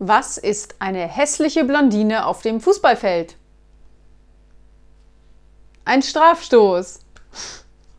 Was ist eine hässliche Blondine auf dem Fußballfeld? Ein Strafstoß.